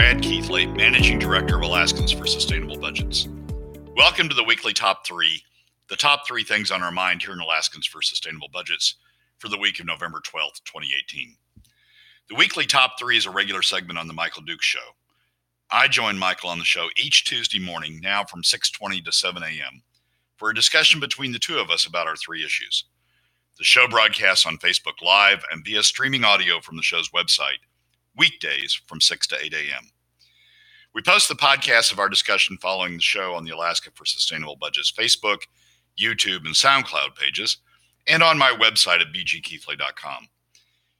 Brad Keithley, Managing Director of Alaskans for Sustainable Budgets. Welcome to the weekly top three, the top three things on our mind here in Alaskans for Sustainable Budgets for the week of November 12th, 2018. The weekly top three is a regular segment on the Michael Duke Show. I join Michael on the show each Tuesday morning, now from 6:20 to 7 a.m., for a discussion between the two of us about our three issues. The show broadcasts on Facebook Live and via streaming audio from the show's website weekdays from 6 to 8 a.m. We post the podcast of our discussion following the show on the Alaska for Sustainable Budgets Facebook, YouTube, and SoundCloud pages, and on my website at bgkeithley.com.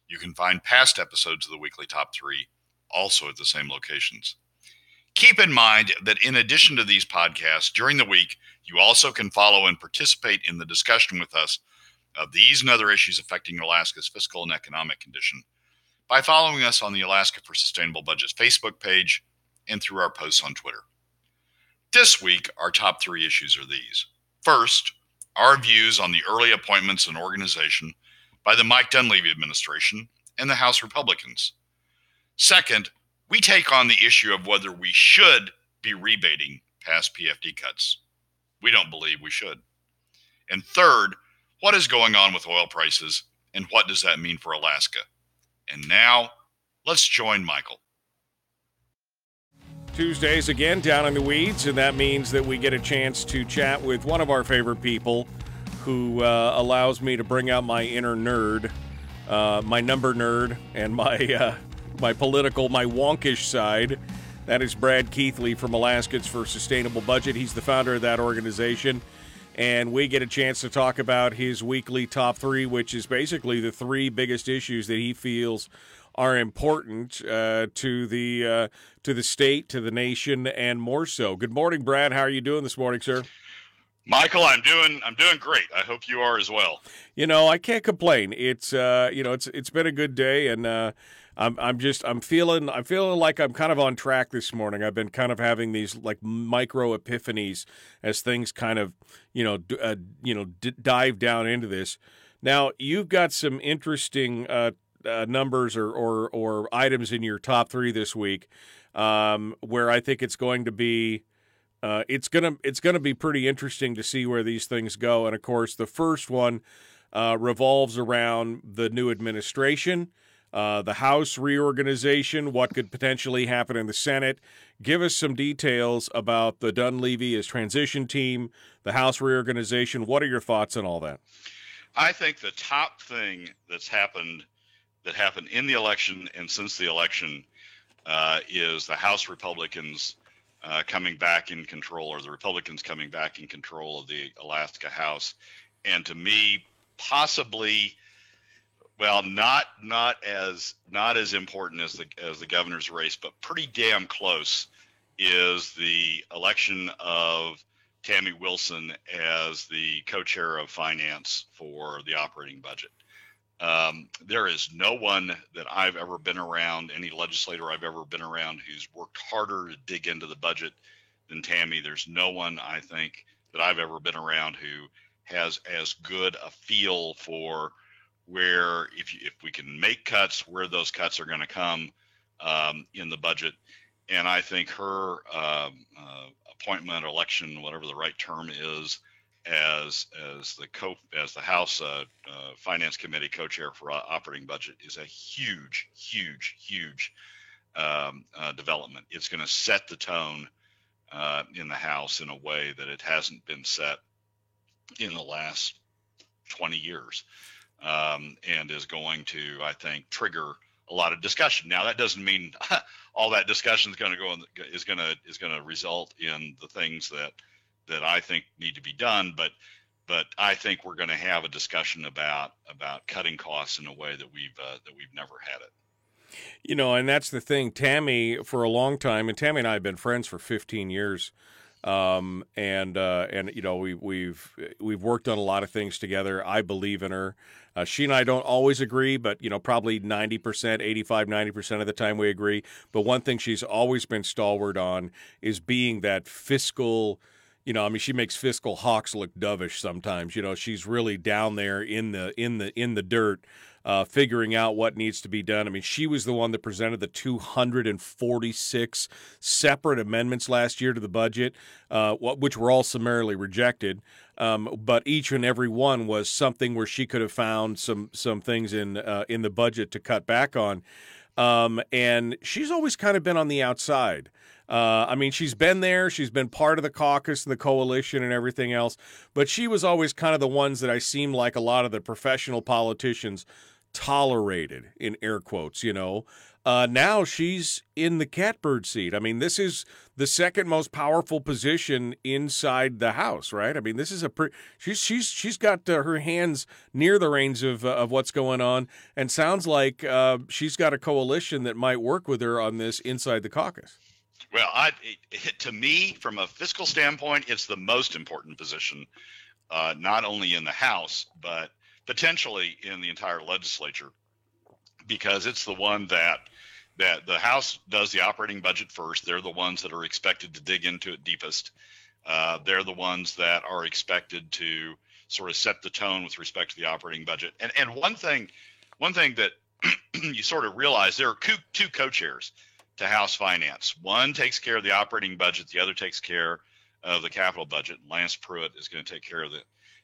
You can find past episodes of the weekly top three also at the same locations. Keep in mind that in addition to these podcasts, during the week, you also can follow and participate in the discussion with us of these and other issues affecting Alaska's fiscal and economic condition by following us on the Alaska for Sustainable Budgets Facebook page and through our posts on Twitter. This week, our top three issues are these. First, our views on the early appointments and organization by the Mike Dunleavy administration and the House Republicans. Second, we take on the issue of whether we should be rebating past PFD cuts. We don't believe we should. And third, what is going on with oil prices and what does that mean for Alaska? And now, let's join Michael. Tuesdays again down in the weeds, and that means that we get a chance to chat with one of our favorite people who uh, allows me to bring out my inner nerd, uh, my number nerd, and my uh, my political, my wonkish side. That is Brad Keithley from Alaskans for Sustainable Budget. He's the founder of that organization. And we get a chance to talk about his weekly top three, which is basically the three biggest issues that he feels are important uh, to the uh, to the state, to the nation, and more so. Good morning, Brad. How are you doing this morning, sir? Michael, I'm doing I'm doing great. I hope you are as well. You know, I can't complain. It's uh, you know, it's it's been a good day, and uh, I'm I'm just I'm feeling I'm feeling like I'm kind of on track this morning. I've been kind of having these like micro epiphanies as things kind of you know d- uh, you know d- dive down into this. Now you've got some interesting uh, uh, numbers or, or or items in your top three this week, um, where I think it's going to be. Uh, it's gonna it's gonna be pretty interesting to see where these things go, and of course, the first one uh, revolves around the new administration uh, the House reorganization, what could potentially happen in the Senate. Give us some details about the Dunleavy as transition team, the House reorganization. What are your thoughts on all that? I think the top thing that's happened that happened in the election and since the election uh, is the House Republicans uh, coming back in control, or the Republicans coming back in control of the Alaska House. And to me, possibly well, not not as not as important as the as the governor's race, but pretty damn close is the election of Tammy Wilson as the co-chair of finance for the operating budget. Um, there is no one that I've ever been around, any legislator I've ever been around, who's worked harder to dig into the budget than Tammy. There's no one I think that I've ever been around who has as good a feel for where if you, if we can make cuts, where those cuts are going to come um, in the budget. And I think her um, uh, appointment, election, whatever the right term is, as as the co as the House uh, uh, Finance Committee co-chair for operating budget is a huge, huge, huge um, uh, development. It's going to set the tone uh, in the House in a way that it hasn't been set in the last 20 years um, and is going to, I think, trigger a lot of discussion. Now, that doesn't mean all that discussion is going to go in, is going to is going to result in the things that that I think need to be done, but but I think we're going to have a discussion about about cutting costs in a way that we've uh, that we've never had it. You know, and that's the thing. Tammy, for a long time, and Tammy and I have been friends for 15 years. Um, and uh, and you know we we've we've worked on a lot of things together. I believe in her. Uh, she and I don't always agree, but you know probably ninety percent, 85, 90 percent of the time we agree. But one thing she's always been stalwart on is being that fiscal you know, I mean, she makes fiscal hawks look dovish sometimes. You know, she's really down there in the in the in the dirt, uh, figuring out what needs to be done. I mean, she was the one that presented the 246 separate amendments last year to the budget, uh, which were all summarily rejected. Um, but each and every one was something where she could have found some some things in uh, in the budget to cut back on. Um, and she's always kind of been on the outside. Uh, I mean, she's been there. She's been part of the caucus and the coalition and everything else. But she was always kind of the ones that I seemed like a lot of the professional politicians tolerated, in air quotes, you know. Uh, now she's in the catbird seat. I mean, this is the second most powerful position inside the House, right? I mean, this is a pre- she's she's she's got uh, her hands near the reins of uh, of what's going on, and sounds like uh, she's got a coalition that might work with her on this inside the caucus. Well, I, it, to me, from a fiscal standpoint, it's the most important position, uh, not only in the House, but potentially in the entire legislature, because it's the one that that the House does the operating budget first. They're the ones that are expected to dig into it deepest. Uh, they're the ones that are expected to sort of set the tone with respect to the operating budget. And and one thing, one thing that you sort of realize there are two co-chairs to House Finance. One takes care of the operating budget, the other takes care of the capital budget. Lance Pruitt is going to take care of the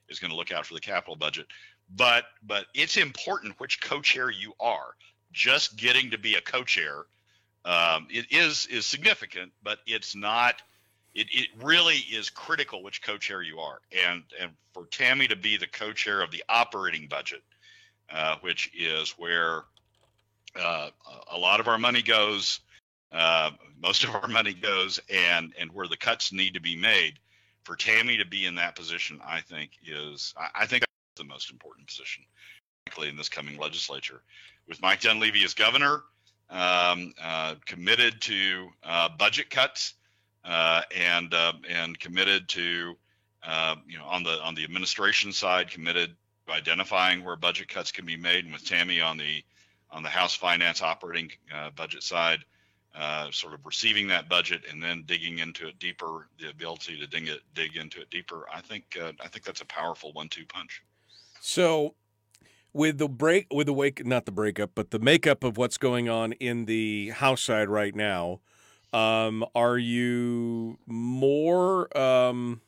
is going to look out for the capital budget. But but it's important which co-chair you are. Just getting to be a co-chair um, it is is significant, but it's not. It, it really is critical which co-chair you are, and and for Tammy to be the co-chair of the operating budget, uh, which is where uh, a lot of our money goes uh, most of our money goes and and where the cuts need to be made for Tammy to be in that position I think is I, I think the most important position frankly in this coming legislature with Mike Dunleavy as governor um, uh, committed to uh, budget cuts uh, and uh, and committed to uh, you know on the on the administration side committed to identifying where budget cuts can be made and with Tammy on the on the House Finance operating budget side uh, sort of receiving that budget and then digging into it deeper, the ability to dig it, dig into it deeper. I think uh, I think that's a powerful one-two punch. So, with the break, with the wake, not the breakup, but the makeup of what's going on in the House side right now, um, are you more? Um,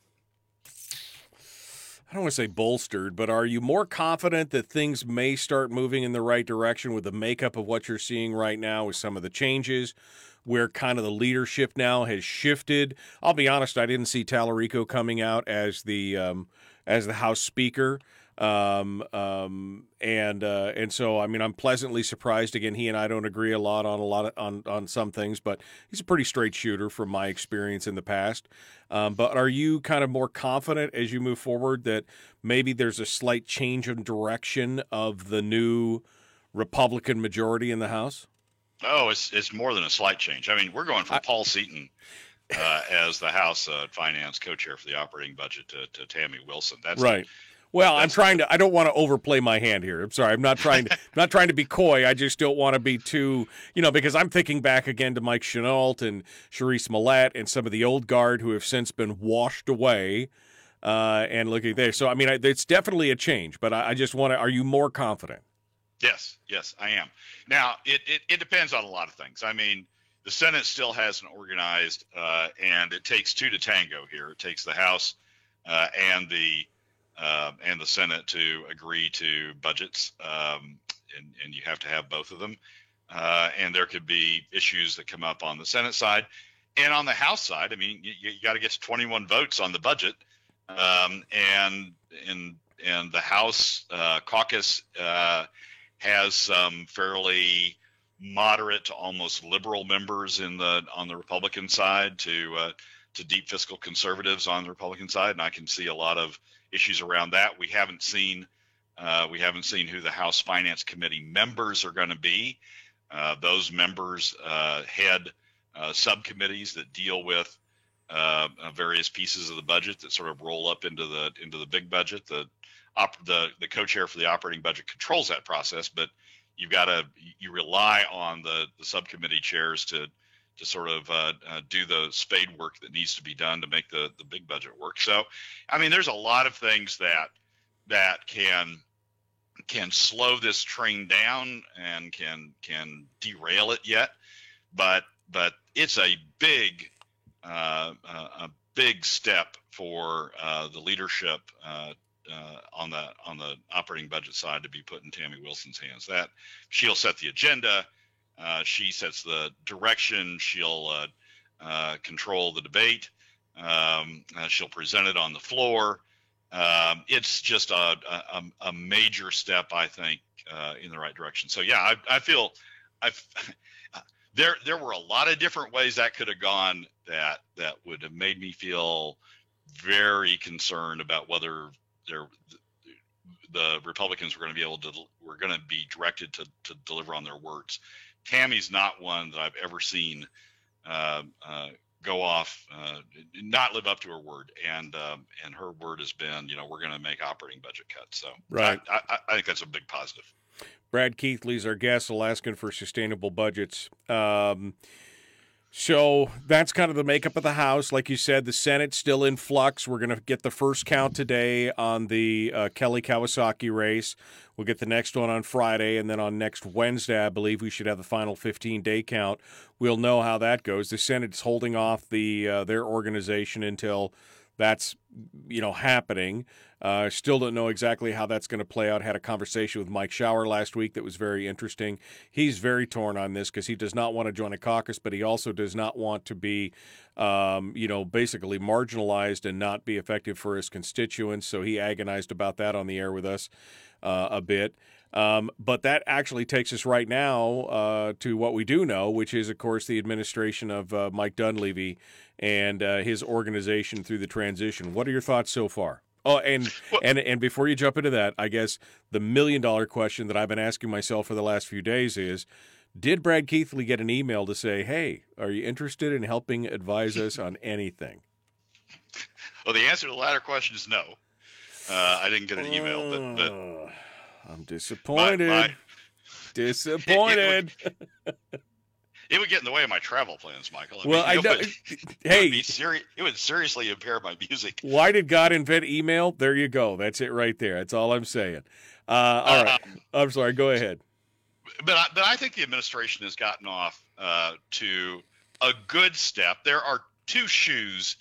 I don't want to say bolstered, but are you more confident that things may start moving in the right direction with the makeup of what you're seeing right now with some of the changes? Where kind of the leadership now has shifted. I'll be honest, I didn't see Talerico coming out as the um, as the House Speaker. Um, um, and uh, and so I mean I'm pleasantly surprised. Again, he and I don't agree a lot on a lot of, on on some things, but he's a pretty straight shooter from my experience in the past. Um, but are you kind of more confident as you move forward that maybe there's a slight change in direction of the new Republican majority in the House? Oh, it's it's more than a slight change. I mean, we're going from Paul Seaton uh, as the House uh, Finance co-chair for the operating budget to, to Tammy Wilson. That's right. Well, I'm trying to. I don't want to overplay my hand here. I'm sorry. I'm not trying to. I'm not trying to be coy. I just don't want to be too, you know, because I'm thinking back again to Mike Chenault and Charisse Millett and some of the old guard who have since been washed away. Uh, and looking there, so I mean, it's definitely a change. But I, I just want to. Are you more confident? Yes, yes, I am. Now, it, it, it depends on a lot of things. I mean, the Senate still hasn't organized, uh, and it takes two to tango here. It takes the House uh, and the uh, and the Senate to agree to budgets, um, and, and you have to have both of them. Uh, and there could be issues that come up on the Senate side, and on the House side. I mean, you, you got to get to 21 votes on the budget, um, and and and the House uh, caucus uh, has some fairly moderate to almost liberal members in the on the Republican side to uh, to deep fiscal conservatives on the Republican side, and I can see a lot of issues around that. We haven't seen uh, we haven't seen who the House Finance Committee members are going to be. Uh, those members uh, head uh, subcommittees that deal with uh, various pieces of the budget that sort of roll up into the into the big budget. The op- the the co-chair for the operating budget controls that process, but you've got to you rely on the the subcommittee chairs to to sort of uh, uh, do the spade work that needs to be done to make the the big budget work. So, I mean, there's a lot of things that that can can slow this train down and can can derail it yet, but but it's a big uh, uh a big step for uh, the leadership uh, on the on the operating budget side to be put in Tammy Wilson's hands. That she'll set the agenda uh, she sets the direction. She'll uh, uh, control the debate. Um, she'll present it on the floor. Um, it's just a, a, a, major step, I think, in the right direction. So yeah, I, I feel I've, there there were a lot of different ways that could have gone that that would have made me feel very concerned about whether there the Republicans were going to be able to were going to be directed to to deliver on their words. Tammy's not one that I've ever seen uh, uh, go off, uh, not live up to her word, and um, and her word has been, you know, we're going to make operating budget cuts. So right, I, I, I, think that's a big positive. Brad Keithley's our guest, Alaskan for Sustainable Budgets. Um, so that's kind of the makeup of the House. Like you said, the Senate's still in flux. We're going to get the first count today on the uh, Kelly Kawasaki race. We'll get the next one on Friday, and then on next Wednesday, I believe we should have the final 15 day count. We'll know how that goes. The Senate's holding off the uh, their organization until that's you know happening. Uh, still don't know exactly how that's going to play out. Had a conversation with Mike Shower last week that was very interesting. He's very torn on this because he does not want to join a caucus, but he also does not want to be, um, you know, basically marginalized and not be effective for his constituents. So he agonized about that on the air with us uh, a bit. Um, but that actually takes us right now uh, to what we do know, which is, of course, the administration of uh, Mike Dunleavy and uh, his organization through the transition. What are your thoughts so far? Oh, and and and before you jump into that, I guess the million dollar question that I've been asking myself for the last few days is. Did Brad Keithley get an email to say, "Hey, are you interested in helping advise us on anything?" Well, the answer to the latter question is no. Uh, I didn't get an email, but, but uh, I'm disappointed. My, my, disappointed. It, would, it, would, get in the way of my travel plans, Michael. I well, mean, I know. Would, hey, it would, seri- it would seriously impair my music. Why did God invent email? There you go. That's it right there. That's all I'm saying. Uh, all uh, right. I'm sorry. Go ahead. But I, but I think the administration has gotten off uh, to a good step. There are two shoes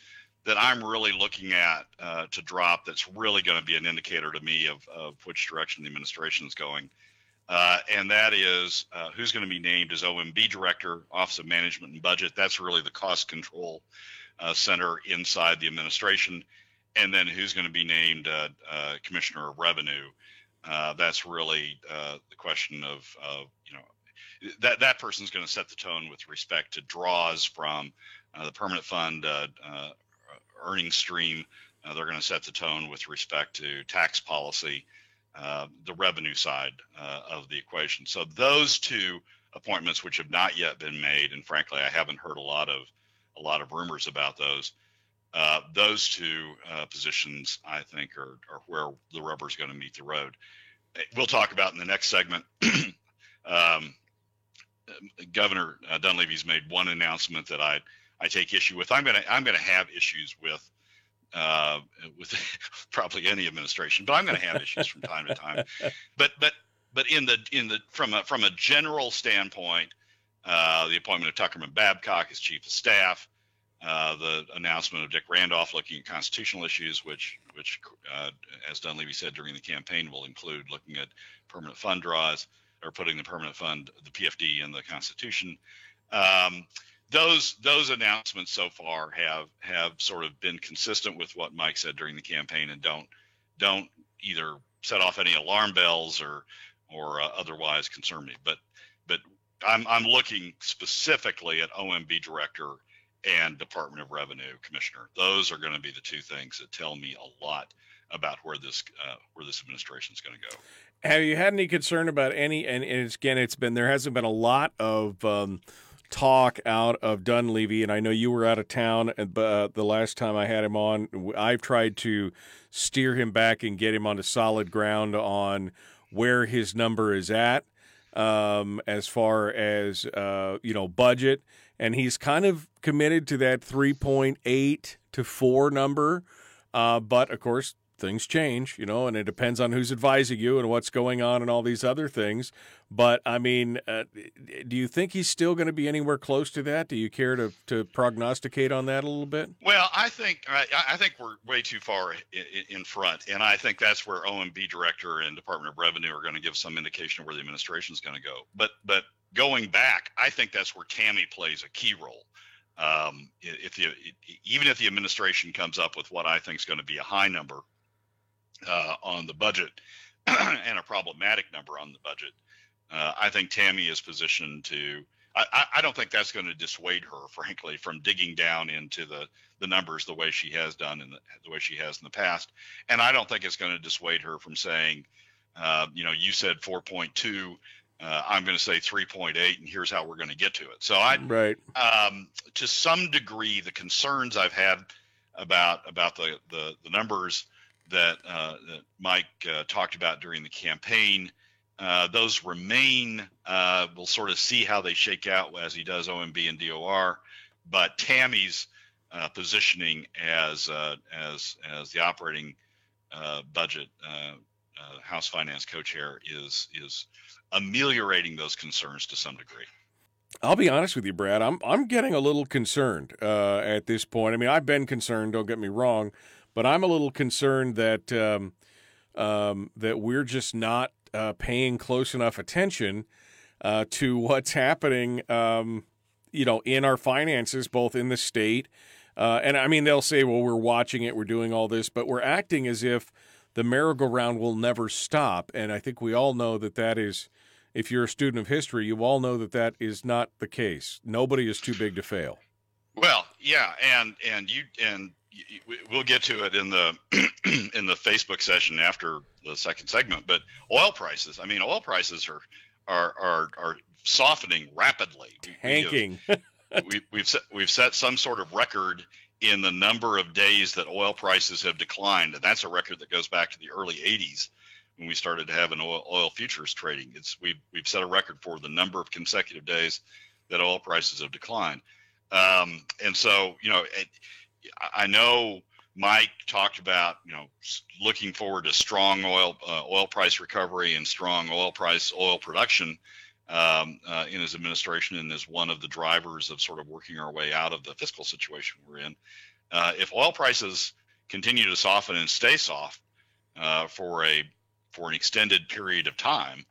that I'm really looking at uh, to drop that's really going to be an indicator to me of, of which direction the administration is going. Uh, and that is uh, who's going to be named as OMB director, Office of Management and Budget. That's really the cost control uh, center inside the administration. And then who's going to be named uh, uh, Commissioner of Revenue. that's really the question of, of, you know, that that person's going to set the tone with respect to draws from the permanent fund earning stream. Uh, they're going to set the tone with respect to tax policy, uh, the revenue side uh, of the equation. So those two appointments, which have not yet been made, and frankly, I haven't heard a lot of a lot of rumors about those. Uh, those two uh, positions, I think, are, are where the rubber is going to meet the road. We'll talk about in the next segment. um, Governor uh, Dunleavy's made one announcement that I I take issue with. I'm gonna I'm gonna have issues with uh, with probably any administration, but I'm gonna have issues from time to time. But but but in the in the from a from a general standpoint, uh, the appointment of Tuckerman Babcock as chief of staff, uh, the announcement of Dick Randolph looking at constitutional issues, which which uh, as Dunleavy said during the campaign will include looking at permanent fund draws or putting the permanent fund the PFD in the Constitution. Um, those those announcements so far have have sort of been consistent with what Mike said during the campaign and don't don't either set off any alarm bells or or uh, otherwise concern me. But but I'm I'm looking specifically at OMB director and Department of Revenue commissioner. Those are going to be the two things that tell me a lot about where this uh, where this administration is going to go. Have you had any concern about any? And, and again, it's been there hasn't been a lot of. Um, talk out of Dunleavy, and I know you were out of town uh, the last time I had him on. I've tried to steer him back and get him onto solid ground on where his number is at. um, as far as uh, you know budget, and he's kind of committed to that 3.8 to four number. Uh, but of course, things change, you know, and it depends on who's advising you and what's going on and all these other things. But I mean, uh, do you think he's still going to be anywhere close to that? Do you care to, to prognosticate on that a little bit? Well, I think I, I think we're way too far in, in, front, and I think that's where OMB director and Department of Revenue are going to give some indication of where the administration is going to go. But but going back, I think that's where Tammy plays a key role. Um, if the even if the administration comes up with what I think is going to be a high number uh, on the budget and a problematic number on the budget, uh, I think Tammy is positioned to. I, I don't think that's going to dissuade her, frankly, from digging down into the, the numbers the way she has done in the, the way she has in the past. And I don't think it's going to dissuade her from saying, uh, you know, you said 4.2. Uh, I'm going to say 3.8, and here's how we're going to get to it. So I, right. Um, to some degree, the concerns I've had about about the the, the numbers that, uh, that Mike uh, talked about during the campaign. Uh, those remain. Uh, we'll sort of see how they shake out as he does OMB and DOR. But Tammy's uh, positioning as uh, as as the operating budget House Finance co-chair is is ameliorating those concerns to some degree. I'll be honest with you, Brad. I'm I'm getting a little concerned uh, at this point. I mean, I've been concerned. Don't get me wrong, but I'm a little concerned that um, um, that we're just not uh, paying close enough attention uh, to what's happening, um, you know, in our finances, both in the state. Uh, and I mean, they'll say, well, we're watching it, we're doing all this, but we're acting as if the merry-go-round will never stop. And I think we all know that that is, if you're a student of history, you all know that that is not the case. Nobody is too big to fail. Well, yeah, and and you and we'll get to it in the in the Facebook session after the second segment. But oil prices, I mean, oil prices are are are, are softening rapidly. Tanking. We have, we, we've set we've set some sort of record in the number of days that oil prices have declined, and that's a record that goes back to the early '80s when we started to have an oil, oil futures trading. It's we've we've set a record for the number of consecutive days that oil prices have declined. Um, and so, you know, it, I know Mike talked about you know looking forward to strong oil uh, oil price recovery and strong oil price oil production um, uh, in his administration and is one of the drivers of sort of working our way out of the fiscal situation we're in. Uh, if oil prices continue to soften and stay soft uh, for a for an extended period of time,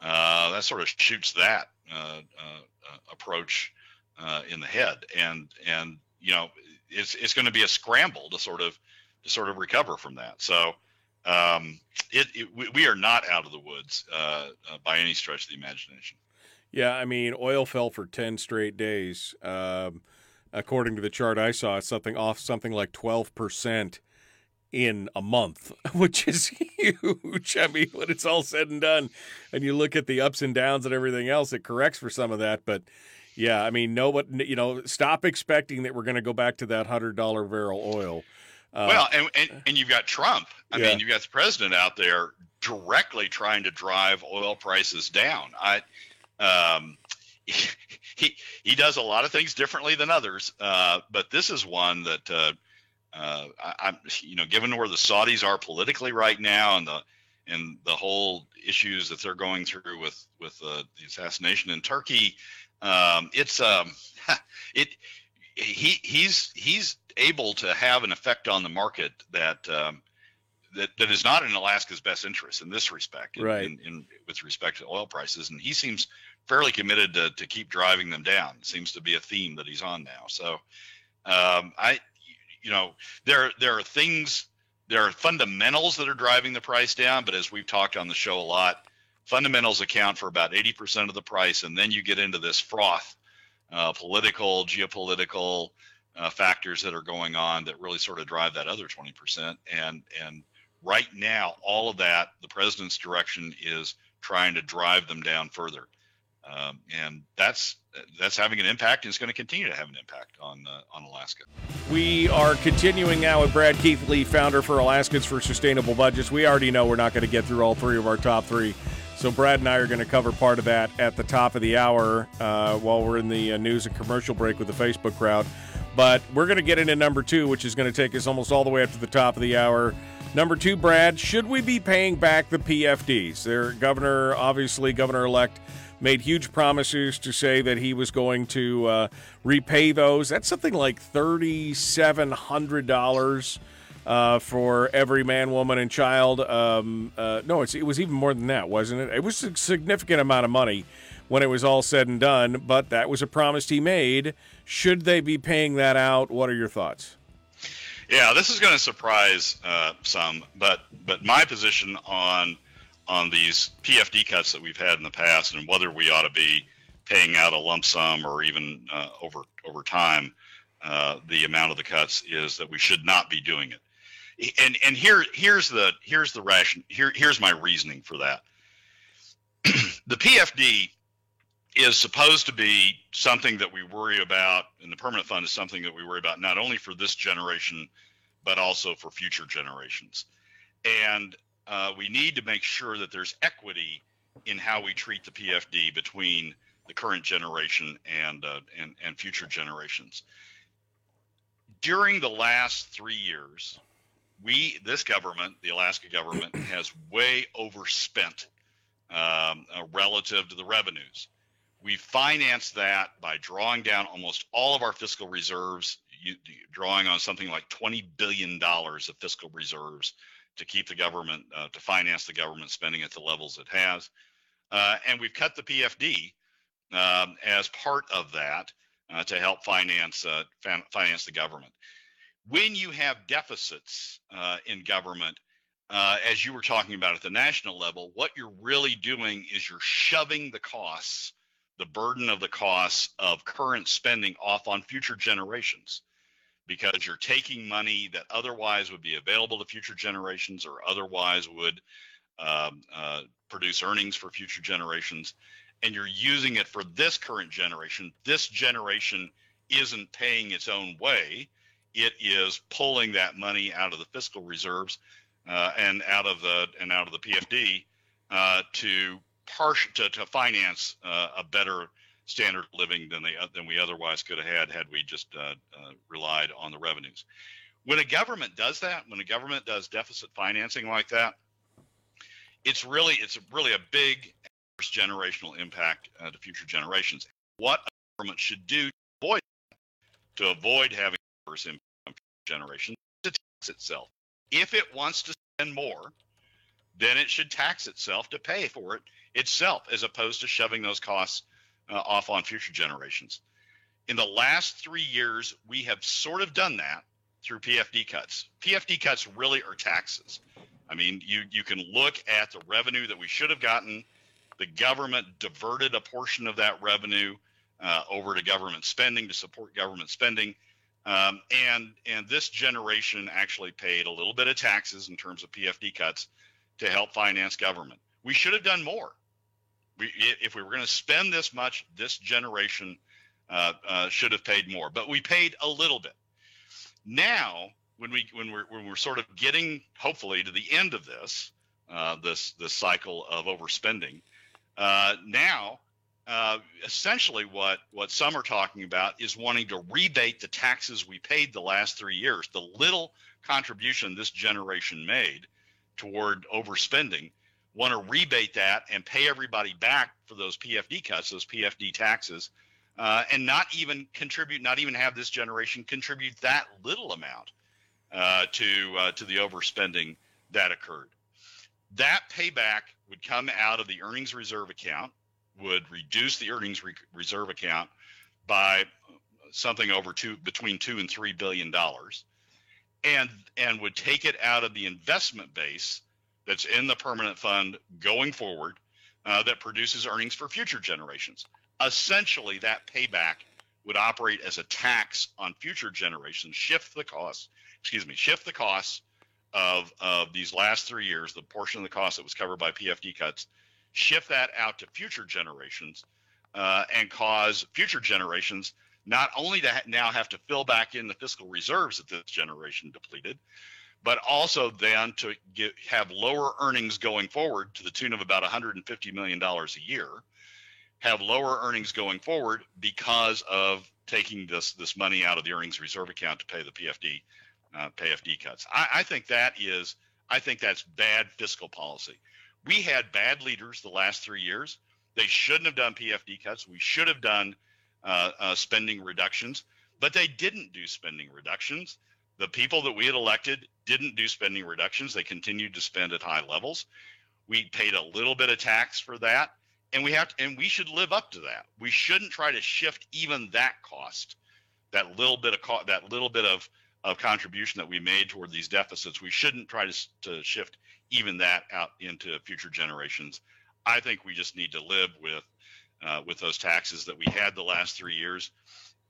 uh, that sort of shoots that uh, approach in the head and and you know it's it's going to be a scramble to sort of to sort of recover from that. So um, it, it, we are not out of the woods uh, uh, by any stretch of the imagination. Yeah, I mean, oil fell for ten straight days. Um, according to the chart I saw, it's something off something like twelve percent in a month, which is huge. I mean, when it's all said and done, and you look at the ups and downs and everything else, it corrects for some of that, but yeah, I mean, no, but you know, stop expecting that we're going to go back to that hundred dollar barrel oil. Uh, well, and, and, and you've got Trump. I yeah. mean, you've got the president out there directly trying to drive oil prices down. I, um, he he does a lot of things differently than others, uh, but this is one that uh, uh, I, am you know, given where the Saudis are politically right now and the and the whole issues that they're going through with with uh, the assassination in Turkey, um, it's um, it he he's he's able to have an effect on the market that um, that that is not in Alaska's best interest in this respect, in, right? In, in, with respect to oil prices, and he seems fairly committed to, to keep driving them down. It seems to be a theme that he's on now. So um, I, you know, there there are things, there are fundamentals that are driving the price down, but as we've talked on the show a lot, fundamentals account for about 80% of the price, and then you get into this froth, uh, political, geopolitical uh, factors that are going on that really sort of drive that other 20%. And and right now, all of that, the president's direction is trying to drive them down further, um, and that's that's having an impact, and it's going to continue to have an impact on uh, on Alaska. We are continuing now with Brad Keithley, founder for Alaskans for Sustainable Budgets. We already know we're not going to get through all three of our top three So Brad and I are going to cover part of that at the top of the hour uh, while we're in the uh, news and commercial break with the Facebook crowd. But we're going to get into number two, which is going to take us almost all the way up to the top of the hour. Number two, Brad, should we be paying back the PFDs? Their governor, obviously, Governor elect, made huge promises to say that he was going to uh, repay those. That's something like $3,700 uh, for every man, woman, and child. Um, uh, no, it was even more than that, wasn't it? It was a significant amount of money when it was all said and done, but that was a promise he made. Should they be paying that out? What are your thoughts? Yeah, this is going to surprise uh, some, but but my position on on these PFD cuts that we've had in the past and whether we ought to be paying out a lump sum or even uh, over over time uh, the amount of the cuts is that we should not be doing it and and here here's the here's the ration here here's my reasoning for that. the PFD is supposed to be something that we worry about, and the permanent fund is something that we worry about not only for this generation, but also for future generations. And uh, we need to make sure that there's equity in how we treat the PFD between the current generation and uh, and, and future generations. During the last three years, we this government, the Alaska government, has way overspent um, uh, relative to the revenues. We financed that by drawing down almost all of our fiscal reserves, you, drawing on something like twenty billion dollars of fiscal reserves to keep the government uh, to finance the government spending at the levels it has, uh, and we've cut the PFD um, as part of that uh, to help finance uh, finance the government when you have deficits uh, in government, uh, as you were talking about at the national level, what you're really doing is you're shoving the costs, the burden of the costs of current spending off on future generations because you're taking money that otherwise would be available to future generations or otherwise would um, uh, produce earnings for future generations and you're using it for this current generation. This generation isn't paying its own way it is pulling that money out of the fiscal reserves uh, and out of the and out of the PFD uh, to partial to, to finance uh, a better standard of living than they than we otherwise could have had had we just uh, uh, relied on the revenues. When a government does that, when a government does deficit financing like that, it's really it's really a big first generational impact uh, to future generations. What a government should do to avoid to avoid having in generation to tax itself. If it wants to spend more, then it should tax itself to pay for it itself, as opposed to shoving those costs uh, off on future generations. In the last three years, we have sort of done that through PFD cuts. PFD cuts really are taxes. I mean, you you can look at the revenue that we should have gotten. The government diverted a portion of that revenue uh, over to government spending to support government spending. Um, and and this generation actually paid a little bit of taxes in terms of PFD cuts to help finance government. We should have done more. We, if we were going to spend this much, this generation uh, uh, should have paid more. But we paid a little bit. Now, when we when we're when we're sort of getting hopefully to the end of this uh, this this cycle of overspending, uh, now uh, essentially what what some are talking about is wanting to rebate the taxes we paid the last three years. The little contribution this generation made toward overspending, want to rebate that and pay everybody back for those PFD cuts, those PFD taxes, uh, and not even contribute, not even have this generation contribute that little amount uh, to uh, to the overspending that occurred. That payback would come out of the earnings reserve account would reduce the earnings re- reserve account by something over two between two and three billion dollars, and and would take it out of the investment base that's in the permanent fund going forward uh, that produces earnings for future generations. Essentially, that payback would operate as a tax on future generations, shift the costs, excuse me, shift the costs of, of these last three years, the portion of the cost that was covered by PFD cuts, shift that out to future generations uh, and cause future generations not only to ha- now have to fill back in the fiscal reserves that this generation depleted, but also then to get, have lower earnings going forward to the tune of about 150 million dollars a year, have lower earnings going forward because of taking this this money out of the earnings reserve account to pay the PFD uh, PFD cuts. I, I think that is I think that's bad fiscal policy. We had bad leaders the last three years. They shouldn't have done PFD cuts. We should have done uh, uh, spending reductions, but they didn't do spending reductions. The people that we had elected didn't do spending reductions. They continued to spend at high levels. We paid a little bit of tax for that, and we have to, and we should live up to that. We shouldn't try to shift even that cost, that little bit of co- that little bit of of contribution that we made toward these deficits. We shouldn't try to to shift even that out into future generations. I think we just need to live with uh, with those taxes that we had the last three years,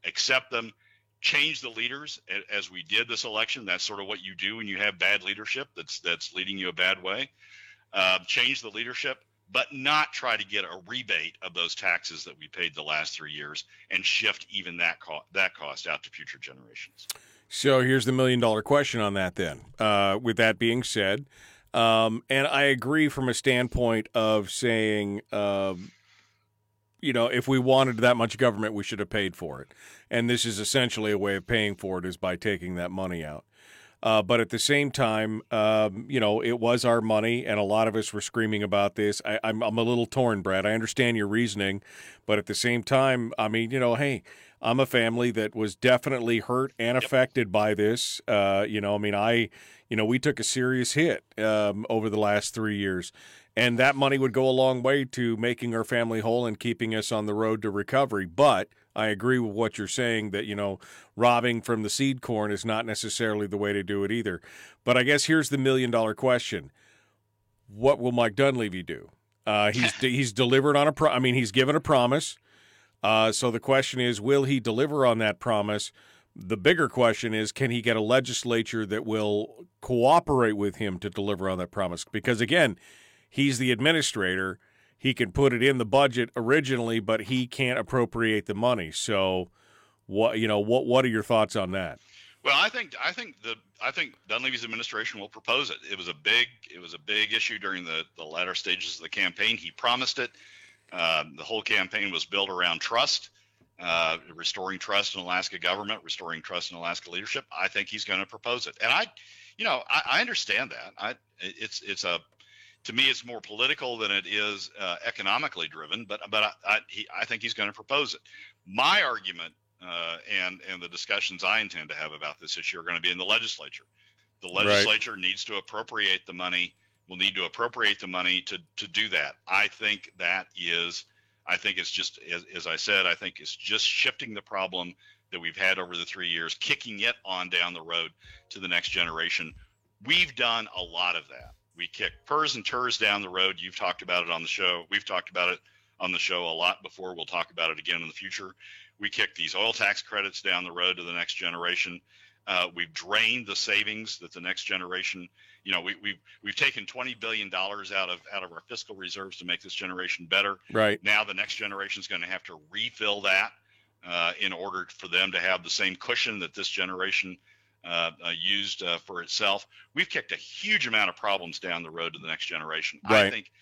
accept them, change the leaders as we did this election. That's sort of what you do when you have bad leadership that's that's leading you a bad way. Uh, change the leadership, but not try to get a rebate of those taxes that we paid the last three years and shift even that co- that cost out to future generations. So here's the million dollar question on that. Then, uh, with that being said, um, and I agree from a standpoint of saying, um, you know, if we wanted that much government, we should have paid for it. And this is essentially a way of paying for it is by taking that money out. Uh, but at the same time, um, you know, it was our money, and a lot of us were screaming about this. I, I'm, I'm a little torn, Brad. I understand your reasoning, but at the same time, I mean, you know, hey, I'm a family that was definitely hurt and affected by this. Uh, you know, I mean, I, you know, we took a serious hit um, over the last three years, and that money would go a long way to making our family whole and keeping us on the road to recovery. But I agree with what you're saying that, you know, robbing from the seed corn is not necessarily the way to do it either. But I guess here's the million dollar question What will Mike Dunleavy do? Uh, he's he's delivered on a pro- I mean he's given a promise. Uh, so the question is, will he deliver on that promise? The bigger question is, can he get a legislature that will cooperate with him to deliver on that promise? Because again, he's the administrator he can put it in the budget originally, but he can't appropriate the money. So, what you know, what what are your thoughts on that? Well, I think I think the I think Dunleavy's administration will propose it. It was a big it was a big issue during the the latter stages of the campaign. He promised it. Uh, the whole campaign was built around trust, uh, restoring trust in Alaska government, restoring trust in Alaska leadership. I think he's going to propose it, and I, you know, I, I understand that. I it's it's a to me, it's more political than it is uh, economically driven. But but I I, he, I think he's going to propose it. My argument uh, and and the discussions I intend to have about this issue are going to be in the legislature. The legislature right. needs to appropriate the money. Will need to appropriate the money to to do that. I think that is. I think it's just as, as I said. I think it's just shifting the problem that we've had over the three years, kicking it on down the road to the next generation. We've done a lot of that we kick PERS and TERS down the road. You've talked about it on the show. We've talked about it on the show a lot before. We'll talk about it again in the future. We kick these oil tax credits down the road to the next generation. Uh, we've drained the savings that the next generation, you know, we, we've we've taken twenty billion dollars out of out of our fiscal reserves to make this generation better. Right now, the next generation is going to have to refill that uh, in order for them to have the same cushion that this generation uh, uh, used uh, for itself. We've kicked a huge amount of problems down the road to the next generation. Right. I think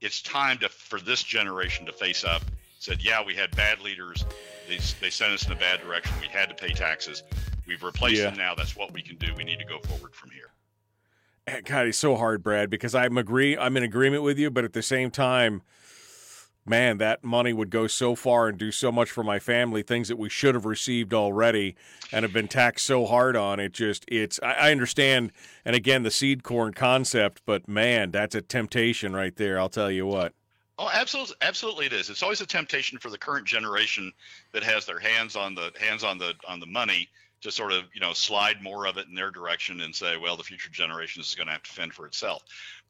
it's time to for this generation to face up. Said, yeah, we had bad leaders. They, they sent us in a bad direction. We had to pay taxes. We've replaced yeah. them now. That's what we can do. We need to go forward from here. Eh, God, it's so hard, Brad, because I'm agree. I'm in agreement with you, but at the same time, man, that money would go so far and do so much for my family, things that we should have received already and have been taxed so hard on. It just, it's, I, I understand, and again, the seed corn concept, but man, that's a temptation right there. I'll tell you what. Oh, absolutely, absolutely, it is. It's always a temptation for the current generation that has their hands on the hands on the on the money to sort of you know slide more of it in their direction and say, well, the future generation is going to have to fend for itself.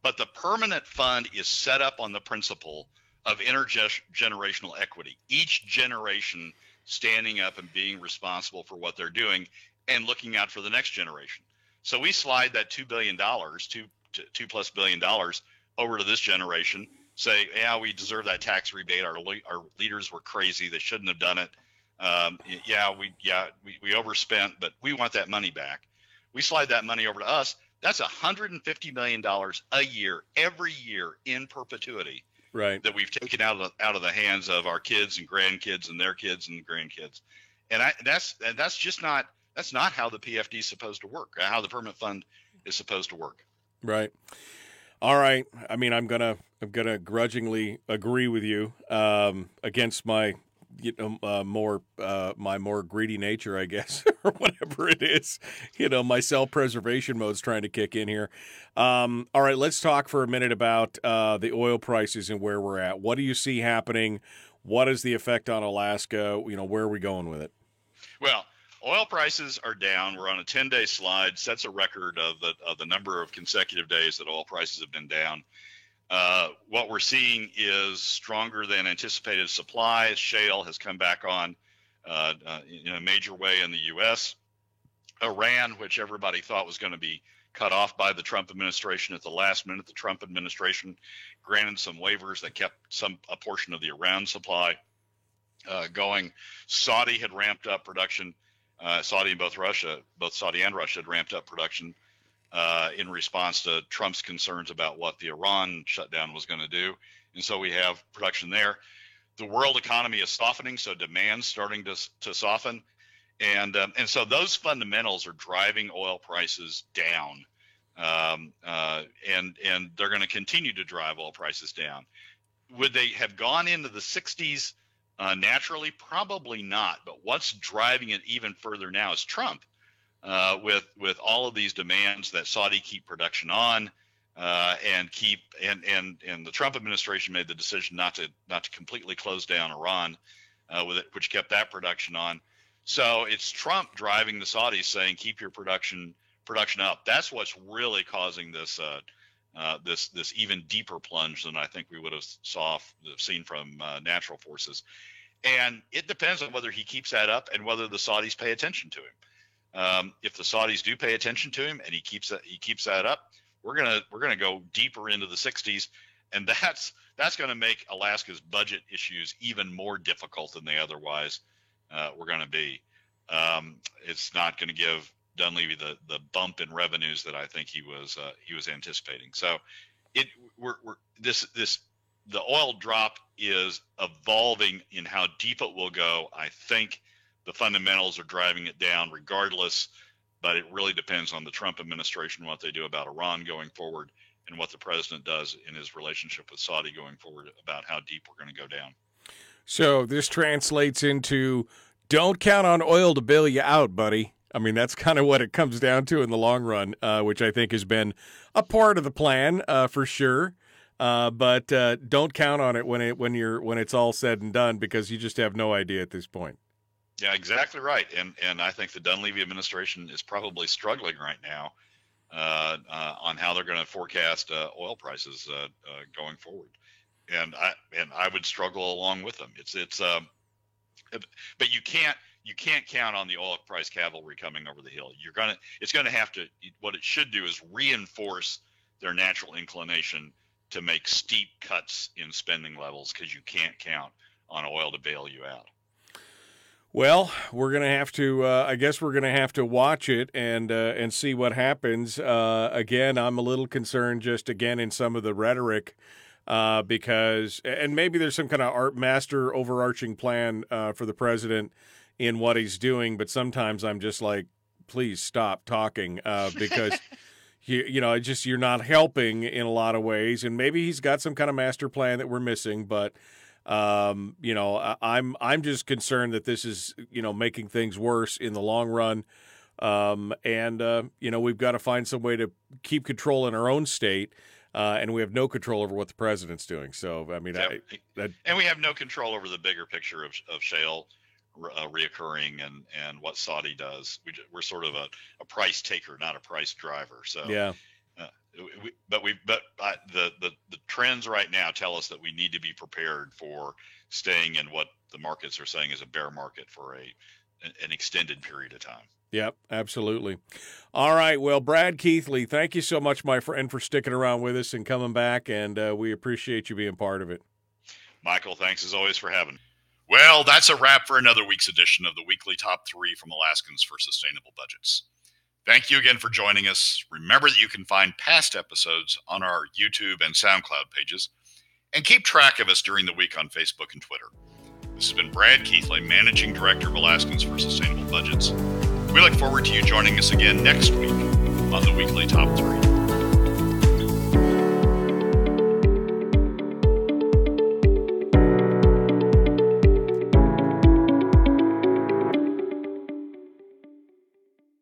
But the permanent fund is set up on the principle of intergenerational equity. Each generation standing up and being responsible for what they're doing and looking out for the next generation. So we slide that two billion dollars, two two plus billion dollars, over to this generation. Say, yeah, we deserve that tax rebate. Our our leaders were crazy; they shouldn't have done it. Um, yeah, we yeah we, we overspent, but we want that money back. We slide that money over to us. That's 150 million dollars a year, every year in perpetuity, right? That we've taken out of out of the hands of our kids and grandkids and their kids and grandkids, and I that's and that's just not that's not how the PFD is supposed to work. How the permanent fund is supposed to work. Right. All right. I mean, I'm gonna I'm gonna grudgingly agree with you um, against my you know uh, more uh, my more greedy nature, I guess, or whatever it is. You know, my self preservation mode's trying to kick in here. Um, all right, let's talk for a minute about uh, the oil prices and where we're at. What do you see happening? What is the effect on Alaska? You know, where are we going with it? Well, oil prices are down. We're on a 10 day slide, sets a record of the, of the number of consecutive days that oil prices have been down. Uh, what we're seeing is stronger than anticipated supply. Shale has come back on uh, uh, in a major way in the U.S. Iran, which everybody thought was going to be cut off by the Trump administration at the last minute, the Trump administration granted some waivers that kept some a portion of the Iran supply uh, going. Saudi had ramped up production uh, Saudi and both Russia, both Saudi and Russia, had ramped up production uh, in response to Trump's concerns about what the Iran shutdown was going to do, and so we have production there. The world economy is softening, so demand's starting to to soften, and um, and so those fundamentals are driving oil prices down, um, uh, and and they're going to continue to drive oil prices down. Would they have gone into the 60s? Uh, naturally, probably not. But what's driving it even further now is Trump, uh, with with all of these demands that Saudi keep production on, uh, and keep and and and the Trump administration made the decision not to not to completely close down Iran, uh, with it, which kept that production on. So it's Trump driving the Saudis, saying keep your production production up. That's what's really causing this. Uh, uh, this this even deeper plunge than I think we would have saw seen from uh, natural forces, and it depends on whether he keeps that up and whether the Saudis pay attention to him. Um, if the Saudis do pay attention to him and he keeps that he keeps that up, we're gonna we're gonna go deeper into the 60s, and that's that's to make Alaska's budget issues even more difficult than they otherwise uh, were to be. Um, it's not to give Dunleavy the the bump in revenues that I think he was uh, he was anticipating. So it we're, we're this this the oil drop is evolving in how deep it will go. I think the fundamentals are driving it down regardless, but it really depends on the Trump administration what they do about Iran going forward and what the president does in his relationship with Saudi going forward about how deep we're going to go down. So this translates into don't count on oil to bail you out, buddy. I mean, that's kind of what it comes down to in the long run, uh, which I think has been a part of the plan uh, for sure. Uh, but uh, don't count on it when it when you're when it's all said and done because you just have no idea at this point. Yeah, exactly right. And and I think the Dunleavy administration is probably struggling right now uh, uh, on how they're going to forecast oil prices going forward. And I and I would struggle along with them. It's it's um, but you can't you can't count on the oil price cavalry coming over the hill. You're gonna it's gonna have to what it should do is reinforce their natural inclination to make steep cuts in spending levels because you can't count on oil to bail you out. Well, we're gonna have to. Uh, I guess we're gonna have to watch it and uh, and see what happens. Uh, again, I'm a little concerned, just again in some of the rhetoric, uh, because and maybe there's some kind of art master overarching plan uh, for the president in what he's doing, but sometimes I'm just like, please stop talking uh, because. you, you know, just you're not helping in a lot of ways, and maybe he's got some kind of master plan that we're missing. But um, you know, I, I'm I'm just concerned that this is you know making things worse in the long run. Um, and uh, you know, we've got to find some way to keep control in our own state. Uh, and we have no control over what the president's doing. So, I mean, I, that, and we have no control over the bigger picture of, of shale uh, reoccurring and and what Saudi does. We, we're sort of a, a price taker, not a price driver. So yeah. Uh, we, but we but uh, the, the the trends right now tell us that we need to be prepared for staying in what the markets are saying is a bear market for a an extended period of time. Yep, absolutely. All right. Well, Brad Keithley, thank you so much, my friend, for sticking around with us and coming back, and uh, we appreciate you being part of it. Michael, thanks as always for having me. Well, that's a wrap for another week's edition of the weekly top three from Alaskans for Sustainable Budgets. Thank you again for joining us. Remember that you can find past episodes on our YouTube and SoundCloud pages and keep track of us during the week on Facebook and Twitter. This has been Brad Keithley, Managing Director of Alaskans for Sustainable Budgets. We look forward to you joining us again next week on the weekly Top 3.